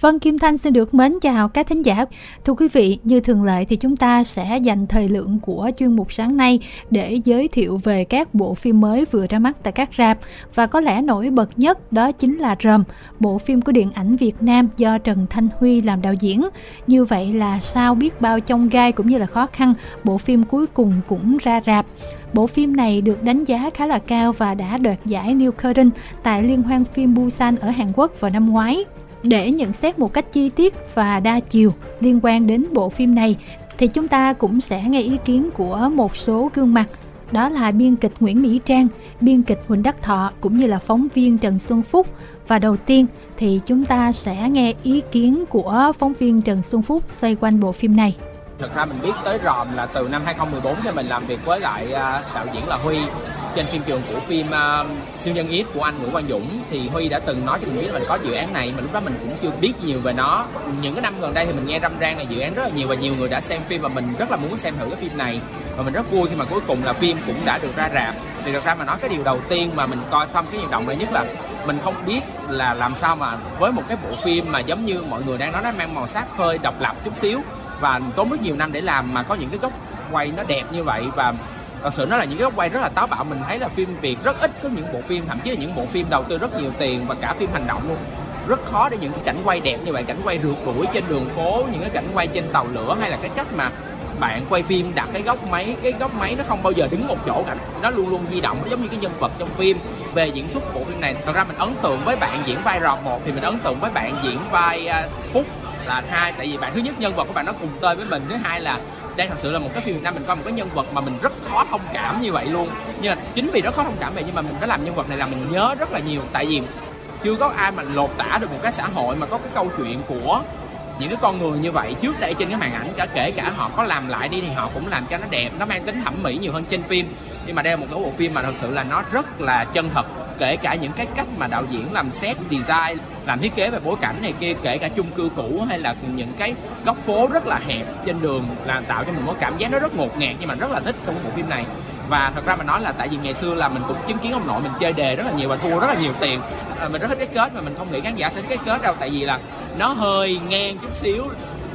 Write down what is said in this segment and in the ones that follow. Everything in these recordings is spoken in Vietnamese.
Vân Kim Thanh xin được mến chào các thính giả. Thưa quý vị, như thường lệ thì chúng ta sẽ dành thời lượng của chuyên mục sáng nay để giới thiệu về các bộ phim mới vừa ra mắt tại các rạp và có lẽ nổi bật nhất đó chính là Rầm, bộ phim của điện ảnh Việt Nam do Trần Thanh Huy làm đạo diễn. Như vậy là sao biết bao trong gai cũng như là khó khăn, bộ phim cuối cùng cũng ra rạp. Bộ phim này được đánh giá khá là cao và đã đoạt giải New Current tại Liên hoan phim Busan ở Hàn Quốc vào năm ngoái. Để nhận xét một cách chi tiết và đa chiều liên quan đến bộ phim này thì chúng ta cũng sẽ nghe ý kiến của một số gương mặt đó là biên kịch Nguyễn Mỹ Trang, biên kịch Huỳnh Đắc Thọ cũng như là phóng viên Trần Xuân Phúc. Và đầu tiên thì chúng ta sẽ nghe ý kiến của phóng viên Trần Xuân Phúc xoay quanh bộ phim này. Thật ra mình biết tới Ròm là từ năm 2014 khi mình làm việc với lại à, đạo diễn là Huy. Trên phim trường của phim uh, siêu nhân ít của anh Nguyễn Quang Dũng thì Huy đã từng nói cho mình biết là mình có dự án này mà lúc đó mình cũng chưa biết nhiều về nó. Những cái năm gần đây thì mình nghe râm ran là dự án rất là nhiều và nhiều người đã xem phim và mình rất là muốn xem thử cái phim này. Và mình rất vui khi mà cuối cùng là phim cũng đã được ra rạp. Thì thật ra mà nói cái điều đầu tiên mà mình coi xong cái hành động này nhất là mình không biết là làm sao mà với một cái bộ phim mà giống như mọi người đang nói nó mang màu sắc hơi độc lập chút xíu và tốn rất nhiều năm để làm mà có những cái góc quay nó đẹp như vậy. Và thật sự nó là những cái góc quay rất là táo bạo. Mình thấy là phim việt rất ít có những bộ phim, thậm chí là những bộ phim đầu tư rất nhiều tiền và cả phim hành động luôn. Rất khó để những cái cảnh quay đẹp như vậy, cảnh quay rượt đuổi trên đường phố, những cái cảnh quay trên tàu lửa hay là cái cách mà bạn quay phim đặt cái góc máy, cái góc máy nó không bao giờ đứng một chỗ cả. Nó luôn luôn di động, nó giống như cái nhân vật trong phim về diễn xuất bộ phim này. Thật ra mình ấn tượng với bạn diễn vai rò một thì mình ấn tượng với bạn diễn vai à, phúc là hai, tại vì bạn thứ nhất nhân vật của bạn nó cùng tên với mình, thứ hai là đây thật sự là một cái phim Việt Nam mình coi, một cái nhân vật mà mình rất khó thông cảm như vậy luôn. Nhưng mà chính vì rất khó thông cảm vậy nhưng mà mình đã làm nhân vật này là mình nhớ rất là nhiều, tại vì chưa có ai mà lột tả được một cái xã hội mà có cái câu chuyện của những cái con người như vậy. Trước đây trên cái màn ảnh cả, kể cả họ có làm lại đi thì họ cũng làm cho nó đẹp, nó mang tính thẩm mỹ nhiều hơn trên phim. Nhưng mà đây là một cái bộ phim mà thật sự là nó rất là chân thật kể cả những cái cách mà đạo diễn làm set design làm thiết kế về bối cảnh này kia kể cả chung cư cũ hay là những cái góc phố rất là hẹp trên đường làm tạo cho mình một cảm giác nó rất ngột ngạt nhưng mà rất là thích trong bộ phim này. Và thật ra mà nói là tại vì ngày xưa là mình cũng chứng kiến ông nội mình chơi đề rất là nhiều và thua rất là nhiều tiền. À, mình rất thích cái kết mà mình không nghĩ khán giả sẽ thích cái kết đâu tại vì là nó hơi ngang chút xíu.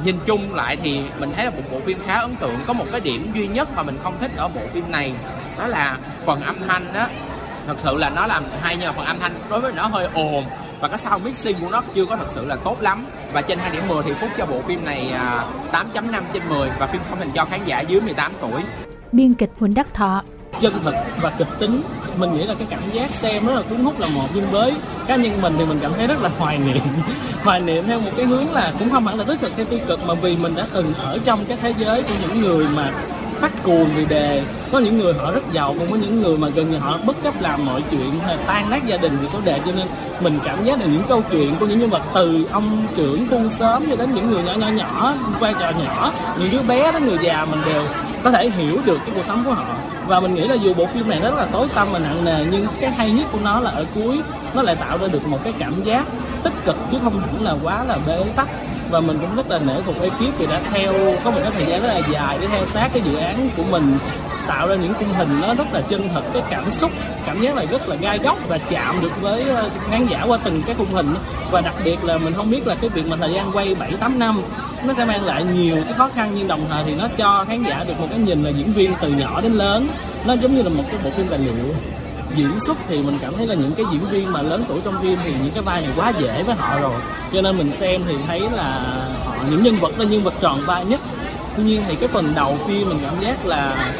Nhìn chung lại thì mình thấy là một bộ phim khá ấn tượng có một cái điểm duy nhất mà mình không thích ở bộ phim này đó là phần âm thanh đó thật sự là nó làm hay nhưng mà phần âm thanh đối với nó hơi ồn. Và cái sound mixing của nó chưa có thật sự là tốt lắm. Và trên 2 điểm 10 thì Phúc cho bộ phim này 8.5 à, trên 10 và phim không dành cho khán giả dưới 18 tuổi. Biên kịch Huỳnh Đắc Thọ. Chân thực và kịch tính. Mình nghĩ là cái cảm giác xem rất là cuốn hút là một. Nhưng với cá nhân mình thì mình cảm thấy rất là hoài niệm. Hoài niệm theo một cái hướng là cũng không hẳn là tích cực hay tiêu cực mà vì mình đã từng ở trong cái thế giới của những người mà phát cuồng vì đề. Có những người họ rất giàu cũng có những người mà gần như họ bất chấp làm mọi chuyện, hay tan nát gia đình vì số đề. Cho nên mình cảm giác là những câu chuyện của những nhân vật từ ông trưởng khu sớm cho đến những người nhỏ nhỏ nhỏ vai trò nhỏ, những đứa bé đến người già mình đều có thể hiểu được cái cuộc sống của họ và mình nghĩ là dù bộ phim này rất là tối tâm và nặng nề, nhưng cái hay nhất của nó là ở cuối, nó lại tạo ra được một cái cảm giác tích cực, chứ không hẳn là quá là bế tắc. Và mình cũng rất là nể phục ekip vì đã theo, có một cái thời gian rất là dài để theo sát cái dự án của mình, tạo ra những khung hình nó rất là chân thật, cái cảm xúc, cảm giác là rất là gai góc và chạm được với ờ, khán giả qua từng cái khung hình. Và đặc biệt là mình không biết là cái việc mà thời gian quay 7 8 năm, nó sẽ mang lại nhiều cái khó khăn, nhưng đồng thời thì nó cho khán giả được một cái nhìn là diễn viên từ nhỏ đến lớn nó giống như là một cái bộ phim tài liệu. Diễn xuất thì mình cảm thấy là những cái diễn viên mà lớn tuổi trong phim thì những cái vai này quá dễ với họ rồi. Cho nên mình xem thì thấy là họ những nhân vật là nhân vật tròn vai nhất. Tuy nhiên thì cái phần đầu phim mình cảm giác là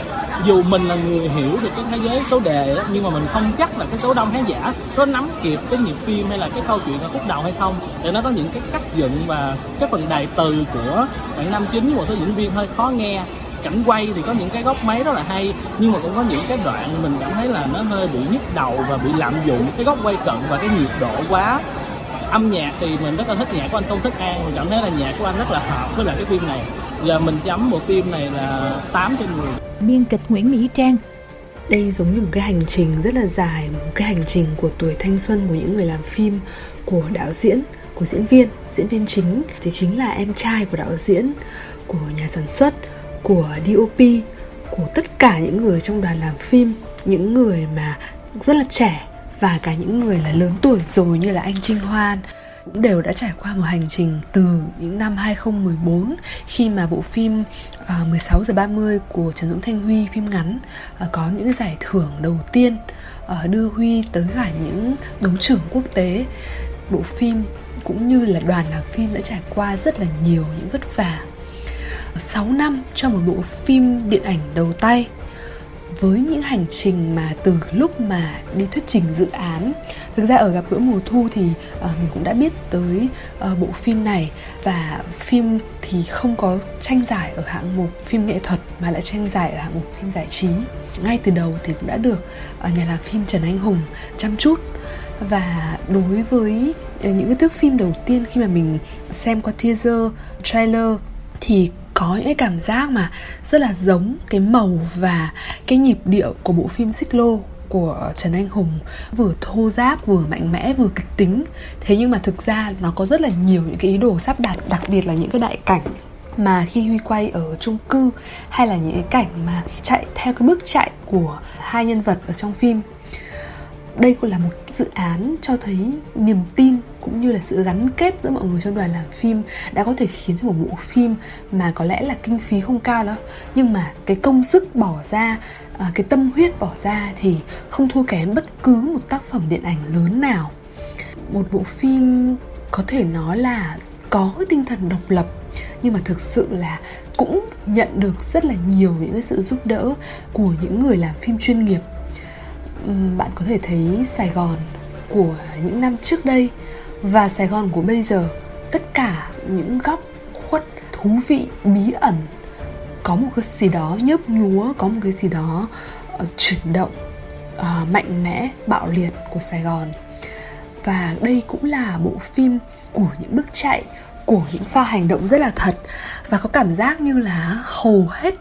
dù mình là người hiểu được cái thế giới số đề đó, nhưng mà mình không chắc là cái số đông khán giả có nắm kịp cái nhịp phim hay là cái câu chuyện ở khúc đầu hay không. Để nó có những cái cách dựng và cái phần đài từ của bạn nam chính một số diễn viên hơi khó nghe cảnh quay thì có những cái góc máy rất là hay nhưng mà cũng có những cái đoạn mình cảm thấy là nó hơi bị nhức đầu và bị lạm dụng cái góc quay cận và cái nhiệt độ quá âm nhạc thì mình rất là thích nhạc của anh Tôn Thất An. Mình cảm thấy là nhạc của anh rất là hợp với lại cái phim này. Giờ mình chấm bộ phim này là 8 trên 10 biên kịch Nguyễn Mỹ Trang. Đây giống như một cái hành trình rất là dài một cái hành trình của tuổi thanh xuân của những người làm phim của đạo diễn của diễn viên diễn viên chính. Thì chính là em trai của đạo diễn của nhà sản xuất của DOP của tất cả những người trong đoàn làm phim những người mà rất là trẻ và cả những người là lớn tuổi rồi như là anh Trinh Hoan cũng đều đã trải qua một hành trình từ những năm 2014 khi mà bộ phim ờ, uh, 16 giờ 30 của Trần Dũng Thanh Huy phim ngắn uh, có những giải thưởng đầu tiên uh, đưa Huy tới cả những đấu trưởng quốc tế. Bộ phim cũng như là đoàn làm phim đã trải qua rất là nhiều những vất vả 6 năm cho một bộ phim điện ảnh đầu tay. Với những hành trình mà từ lúc mà đi thuyết trình dự án thực ra ở gặp gỡ mùa thu thì uh, mình cũng đã biết tới uh, bộ phim này. Và phim thì không có tranh giải ở hạng mục phim nghệ thuật mà lại tranh giải ở hạng mục phim giải trí. Ngay từ đầu thì cũng đã được uh, nhà làm phim Trần Anh Hùng chăm chút. Và đối với những cái thước phim đầu tiên khi mà mình xem qua teaser trailer thì có những cái cảm giác mà rất là giống cái màu và cái nhịp điệu của bộ phim Xích Lô của Trần Anh Hùng. Vừa thô giáp vừa mạnh mẽ, vừa kịch tính. Thế nhưng mà thực ra nó có rất là nhiều những cái ý đồ sắp đặt, đặc biệt là những cái đại cảnh mà khi Huy quay ở chung cư hay là những cái cảnh mà chạy theo cái bước chạy của hai nhân vật ở trong phim đây cũng là một dự án cho thấy niềm tin cũng như là sự gắn kết giữa mọi người trong đoàn làm phim đã có thể khiến cho một bộ phim mà có lẽ là kinh phí không cao đó, nhưng mà cái công sức bỏ ra à, cái tâm huyết bỏ ra thì không thua kém bất cứ một tác phẩm điện ảnh lớn nào. Một bộ phim có thể nói là có cái tinh thần độc lập, nhưng mà thực sự là cũng nhận được rất là nhiều những cái sự giúp đỡ của những người làm phim chuyên nghiệp bạn có thể thấy Sài Gòn của những năm trước đây và Sài Gòn của bây giờ. Tất cả những góc khuất thú vị bí ẩn có một cái gì đó nhấp nhúa có một cái gì đó uh, chuyển động uh, mạnh mẽ bạo liệt của Sài Gòn. Và đây cũng là bộ phim của những bước chạy của những pha hành động rất là thật. Và có cảm giác như là hầu hết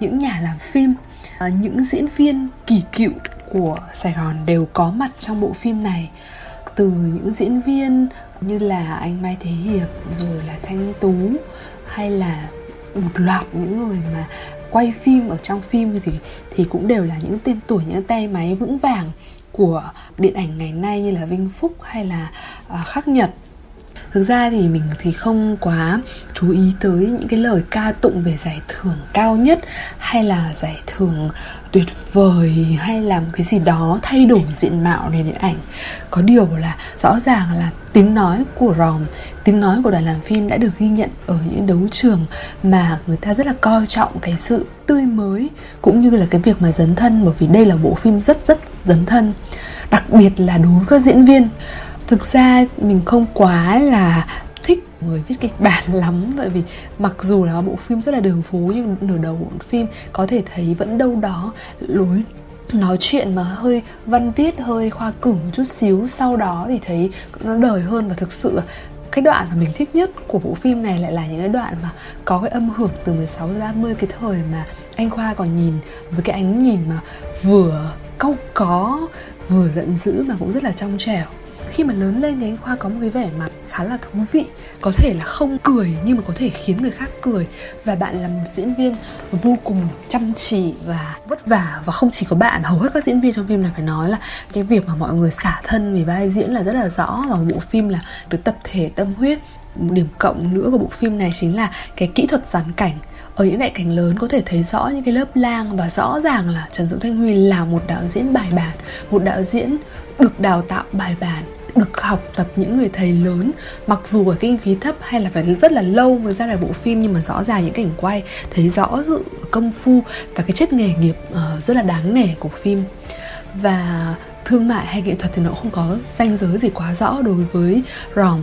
những nhà làm phim ờ, những diễn viên kỳ cựu của Sài Gòn đều có mặt trong bộ phim này. Từ những diễn viên như là anh Mai Thế Hiệp rồi là Thanh Tú hay là một loạt những người mà quay phim ở trong phim thì thì cũng đều là những tên tuổi những tay máy vững vàng của điện ảnh ngày nay như là Vinh Phúc hay là uh, Khắc Nhật thực ra thì mình thì không quá chú ý tới những cái lời ca tụng về giải thưởng cao nhất hay là giải thưởng tuyệt vời hay làm cái gì đó thay đổi diện mạo nền điện ảnh. Có điều là rõ ràng là tiếng nói của ròm tiếng nói của đoàn làm phim đã được ghi nhận ở những đấu trường mà người ta rất là coi trọng cái sự tươi mới cũng như là cái việc mà dấn thân, bởi vì đây là bộ phim rất rất dấn thân. Đặc biệt là đối với các diễn viên thực ra mình không quá là thích người viết kịch bản lắm, tại vì mặc dù là bộ phim rất là đường phố, nhưng nửa đầu bộ phim có thể thấy vẫn đâu đó lối nói chuyện mà hơi văn viết, hơi khoa cử một chút xíu. Sau đó thì thấy nó đời hơn và thực sự cái đoạn mà mình thích nhất của bộ phim này lại là những cái đoạn mà có cái âm hưởng từ 16 đến 30 cái thời mà anh Khoa còn nhìn, với cái ánh nhìn mà vừa câu có, vừa giận dữ mà cũng rất là trong trẻo khi mà lớn lên thì anh khoa có một cái vẻ mặt khá là thú vị có thể là không cười nhưng mà có thể khiến người khác cười. Và bạn là một diễn viên vô cùng chăm chỉ và vất vả và không chỉ có bạn hầu hết các diễn viên trong phim này phải nói là cái việc mà mọi người xả thân vì vai diễn là rất là rõ và bộ phim là được tập thể tâm huyết. Một điểm cộng nữa của bộ phim này chính là cái kỹ thuật dàn cảnh. Ở những đại cảnh lớn có thể thấy rõ những cái lớp lang và rõ ràng là Trần Dũng Thanh Huy là một đạo diễn bài bản, một đạo diễn được đào tạo bài bản được học tập những người thầy lớn, mặc dù ở kinh phí thấp hay là phải rất là lâu mới ra được bộ phim, nhưng mà rõ ràng những cảnh quay thấy rõ sự công phu và cái chất nghề nghiệp ờ, rất là đáng nể của phim. Và thương mại hay nghệ thuật thì nó không có danh giới gì quá rõ đối với ròng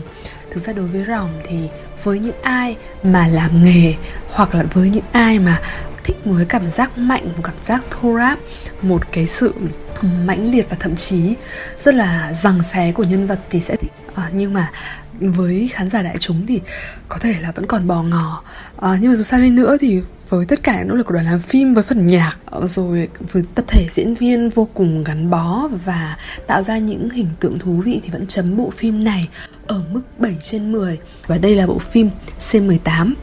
thực ra đối với ròng thì với những ai mà làm nghề hoặc là với những ai mà thích một cái cảm giác mạnh một cảm giác thô ráp một cái sự mãnh liệt và thậm chí rất là rằng xé của nhân vật thì sẽ thích. À, nhưng mà với khán giả đại chúng thì có thể là vẫn còn bò ngò. À, nhưng mà dù sao đi nữa thì với tất cả nỗ lực của đoàn làm phim với phần nhạc ờ, rồi với tập thể diễn viên vô cùng gắn bó và tạo ra những hình tượng thú vị thì vẫn chấm bộ phim này ở mức 7 trên 10 và đây là bộ phim C18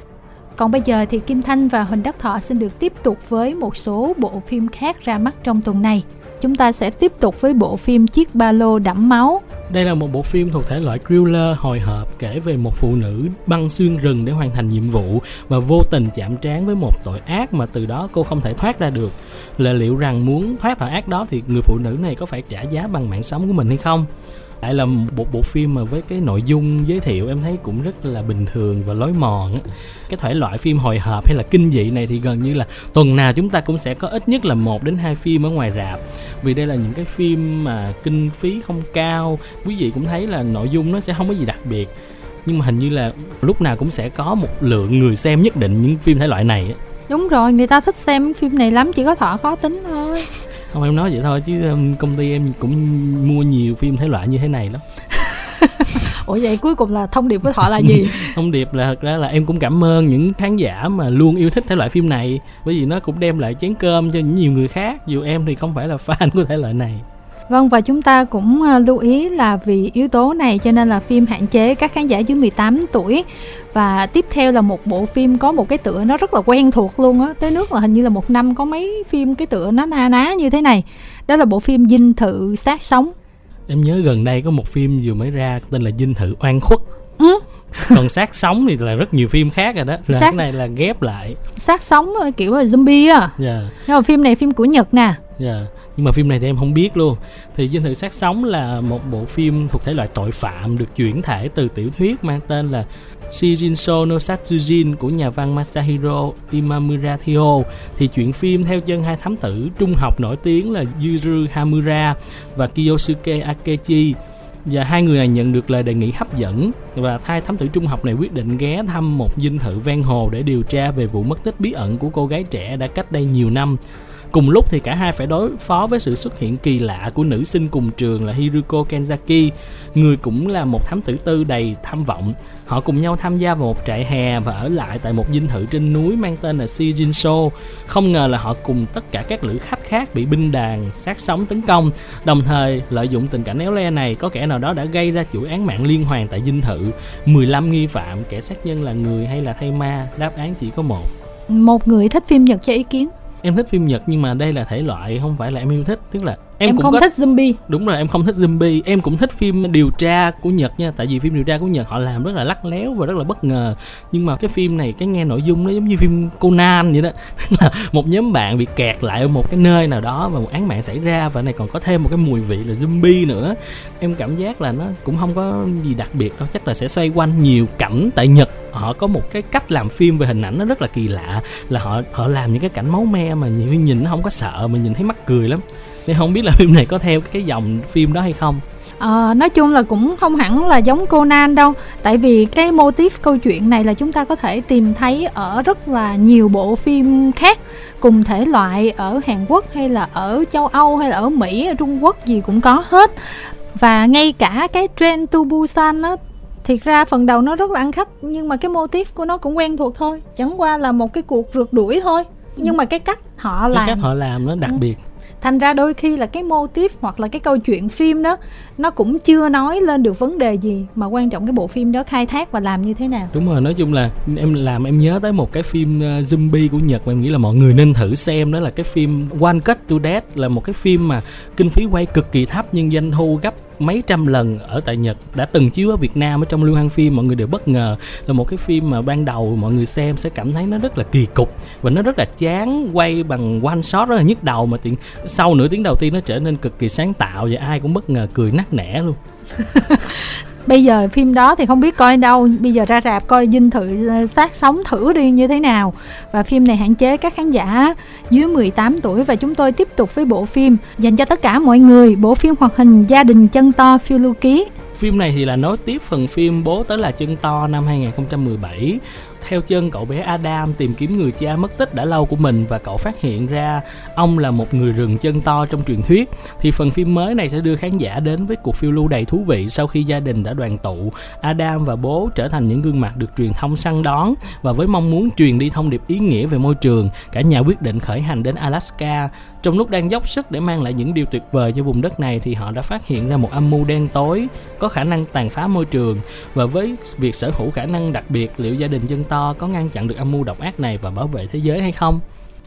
còn bây giờ thì Kim Thanh và Huỳnh Đắc Thọ xin được tiếp tục với một số bộ phim khác ra mắt trong tuần này. Chúng ta sẽ tiếp tục với bộ phim Chiếc ba lô đẫm máu Đây là một bộ phim thuộc thể loại thriller hồi hộp kể về một phụ nữ băng xuyên rừng để hoàn thành nhiệm vụ và vô tình chạm trán với một tội ác mà từ đó cô không thể thoát ra được. Là liệu rằng muốn thoát khỏi ác đó thì người phụ nữ này có phải trả giá bằng mạng sống của mình hay không? Lại là một bộ phim mà với cái nội dung giới thiệu em thấy cũng rất là bình thường và lối mòn. Cái thể loại phim hồi hộp hay là kinh dị này thì gần như là tuần nào chúng ta cũng sẽ có ít nhất là một đến hai phim ở ngoài rạp. Vì đây là những cái phim mà kinh phí không cao quý vị cũng thấy là nội dung nó sẽ không có gì đặc biệt. Nhưng mà hình như là lúc nào cũng sẽ có một lượng người xem nhất định những phim thể loại này đúng rồi người ta thích xem phim này lắm chỉ có thọ khó tính thôi không em nói vậy thôi chứ um, công ty em cũng mua nhiều phim thể loại như thế này lắm. Ủa vậy cuối cùng là thông điệp của thọ là gì? Thông điệp là thật ra là em cũng cảm ơn những khán giả mà luôn yêu thích thể loại phim này bởi vì nó cũng đem lại chén cơm cho những nhiều người khác dù em thì không phải là fan của thể loại này Vâng và chúng ta cũng ờ, lưu ý là vì yếu tố này cho nên là phim hạn chế các khán giả dưới 18 tuổi. Và tiếp theo là một bộ phim có một cái tựa nó rất là quen thuộc luôn á. Tới nước là hình như là một năm có mấy phim cái tựa nó na ná như thế này. Đó là bộ phim dinh thự sát sống. Em nhớ gần đây có một phim vừa mới ra tên là dinh thự oan khuất. Ừ? còn sát sống thì là rất nhiều phim khác rồi đó. Rồi sát... cái này là ghép lại. Sát sống kiểu là zombie á. Yeah. Dạ. nhưng mà phim này phim của nhật nè. Yeah dạ nhưng mà phim này thì em không biết luôn. Thì dinh thự sát sống là một bộ phim thuộc thể loại tội phạm được chuyển thể từ tiểu thuyết mang tên là Shijinso no Satsujin của nhà văn Masahiro Imamura Thio thì chuyển phim theo chân hai thám tử trung học nổi tiếng là Yuru Hamura và Kiyosuke Akechi. Và hai người này nhận được lời đề nghị hấp dẫn và hai thám tử trung học này quyết định ghé thăm một dinh thự ven hồ để điều tra về vụ mất tích bí ẩn của cô gái trẻ đã cách đây nhiều năm. Cùng lúc thì cả hai phải đối phó với sự xuất hiện kỳ lạ của nữ sinh cùng trường là Hiruko Kenzaki, người cũng là một thám tử tư đầy tham vọng. Họ cùng nhau tham gia vào một trại hè và ở lại tại một dinh thự trên núi mang tên là Shijinso. Không ngờ là họ cùng tất cả các lữ khách khác bị binh đàn sát sống tấn công. Đồng thời lợi dụng tình cảnh éo le này có kẻ nào đó đã gây ra chuỗi án mạng liên hoàn tại dinh thự. 15 nghi phạm, kẻ sát nhân là người hay là thay ma, đáp án chỉ có một. Một người thích phim Nhật cho ý kiến em thích phim nhật nhưng mà đây là thể loại không phải là em yêu thích, tức là em, em cũng không có... thích zombie. Đúng rồi em không thích zombie. Em cũng thích phim điều tra của nhật nha. Tại vì phim điều tra của nhật họ làm rất là lắc léo và rất là bất ngờ. Nhưng mà cái phim này cái nghe nội dung nó giống như phim conan vậy đó. Là một nhóm bạn bị kẹt lại ở một cái nơi nào đó và một án mạng xảy ra và này còn có thêm một cái mùi vị là zombie nữa. Em cảm giác là nó cũng không có gì đặc biệt đâu. Chắc là sẽ xoay quanh nhiều cảnh tại nhật. Họ có một cái cách làm phim về hình ảnh nó rất là kỳ lạ là họ họ làm những cái cảnh máu me mà nhiều nhìn nó không có sợ mà nhìn thấy mắc cười lắm nên không biết là phim này có theo cái dòng phim đó hay không. À, nói chung là cũng không hẳn là giống Conan đâu. Tại vì cái mô típ câu chuyện này là chúng ta có thể tìm thấy ở rất là nhiều bộ phim khác Cùng thể loại ở Hàn Quốc hay là ở châu Âu hay là ở Mỹ, ở Trung Quốc gì cũng có hết. Và ngay cả cái Train to Busan á thiệt ra phần đầu nó rất là ăn khách nhưng mà cái mô típ của nó cũng quen thuộc thôi. Chẳng qua là một cái cuộc rượt đuổi thôi. Nhưng mà cái cách họ làm cái cách họ làm nó đặc ừ. biệt thành ra đôi khi là cái mô típ hoặc là cái câu chuyện phim đó, nó cũng chưa nói lên được vấn đề gì, mà quan trọng cái bộ phim đó khai thác và làm như thế nào. Đúng rồi, nói chung là em làm, em nhớ tới một cái phim ờ, zombie của nhật mà em nghĩ là mọi người nên thử xem, đó là cái phim one cut to death, là một cái phim mà kinh phí quay cực kỳ thấp nhưng doanh thu gấp mấy trăm lần ở tại Nhật, đã từng chiếu ở Việt Nam ở trong lưu hang phim, mọi người đều bất ngờ. Là một cái phim mà ban đầu mọi người xem sẽ cảm thấy nó rất là kỳ cục và nó rất là chán quay bằng one shot rất là nhức đầu mà tiện, sau nửa tiếng đầu tiên nó trở nên cực kỳ sáng tạo và ai cũng bất ngờ cười nắc nẻ luôn. bây giờ phim đó thì không biết coi đâu. Bây giờ ra rạp coi dinh thự ờ, sát sống thử đi, như thế nào. Và phim này hạn chế các khán giả dưới 18 tuổi và chúng tôi tiếp tục với bộ phim dành cho tất cả mọi người. Bộ phim hoạt hình gia đình chân to phiêu lưu ký phim này thì là nối tiếp phần phim bố tới là chân to năm 2017 theo chân cậu bé Adam, tìm kiếm người cha mất tích đã lâu của mình và cậu phát hiện ra ông là một người rừng chân to trong truyền thuyết. Thì phần phim mới này sẽ đưa khán giả đến với cuộc phiêu lưu đầy thú vị sau khi gia đình đã đoàn tụ. Adam và bố trở thành những gương mặt được truyền thông săn đón và với mong muốn truyền đi thông điệp ý nghĩa về môi trường, cả nhà quyết định khởi hành đến Alaska. Trong lúc đang dốc sức để mang lại những điều tuyệt vời cho vùng đất này thì họ đã phát hiện ra một âm mưu đen tối có khả năng tàn phá môi trường. Và với việc sở hữu khả năng đặc biệt, liệu gia đình chân to có ngăn chặn được âm mưu độc ác này và bảo vệ thế giới hay không?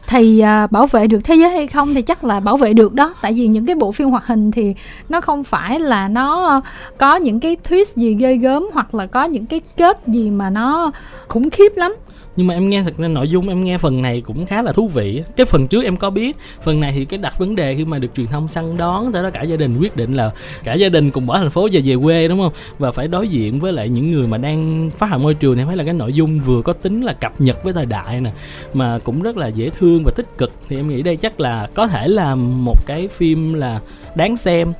Thì à, bảo vệ được thế giới hay không thì chắc là bảo vệ được đó. Tại vì những cái bộ phim hoạt hình thì nó không phải là nó có những cái twist gì ghê gớm hoặc là có những cái kết gì mà nó khủng khiếp lắm nhưng mà em nghe thật ra nội dung, em nghe phần này cũng khá là thú vị cái phần trước em có biết, phần này thì cái đặt vấn đề khi mà được truyền thông săn đón, tới đó cả gia đình quyết định là cả gia đình cùng bỏ thành phố và về quê, đúng không? Và phải đối diện với lại những người mà đang phá hoại môi trường này thấy là cái nội dung vừa có tính là cập nhật với thời đại nè, mà cũng rất là dễ thương và tích cực. Thì em nghĩ đây chắc là có thể là một cái phim là đáng xem.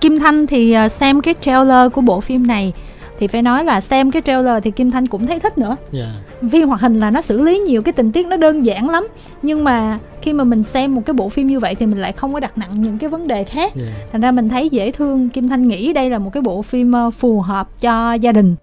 Kim Thanh thì ờ, xem cái trailer của bộ phim này thì phải nói là xem cái trailer thì Kim Thanh cũng thấy thích nữa. Yeah. Dạ. Phim hoạt hình là nó xử lý nhiều cái tình tiết nó đơn giản lắm, nhưng mà khi mà mình xem một cái bộ phim như vậy thì mình lại không có đặt nặng những cái vấn đề khác. Yeah. Thành ra mình thấy dễ thương. Kim Thanh nghĩ đây là một cái bộ phim ờ, phù hợp cho gia đình.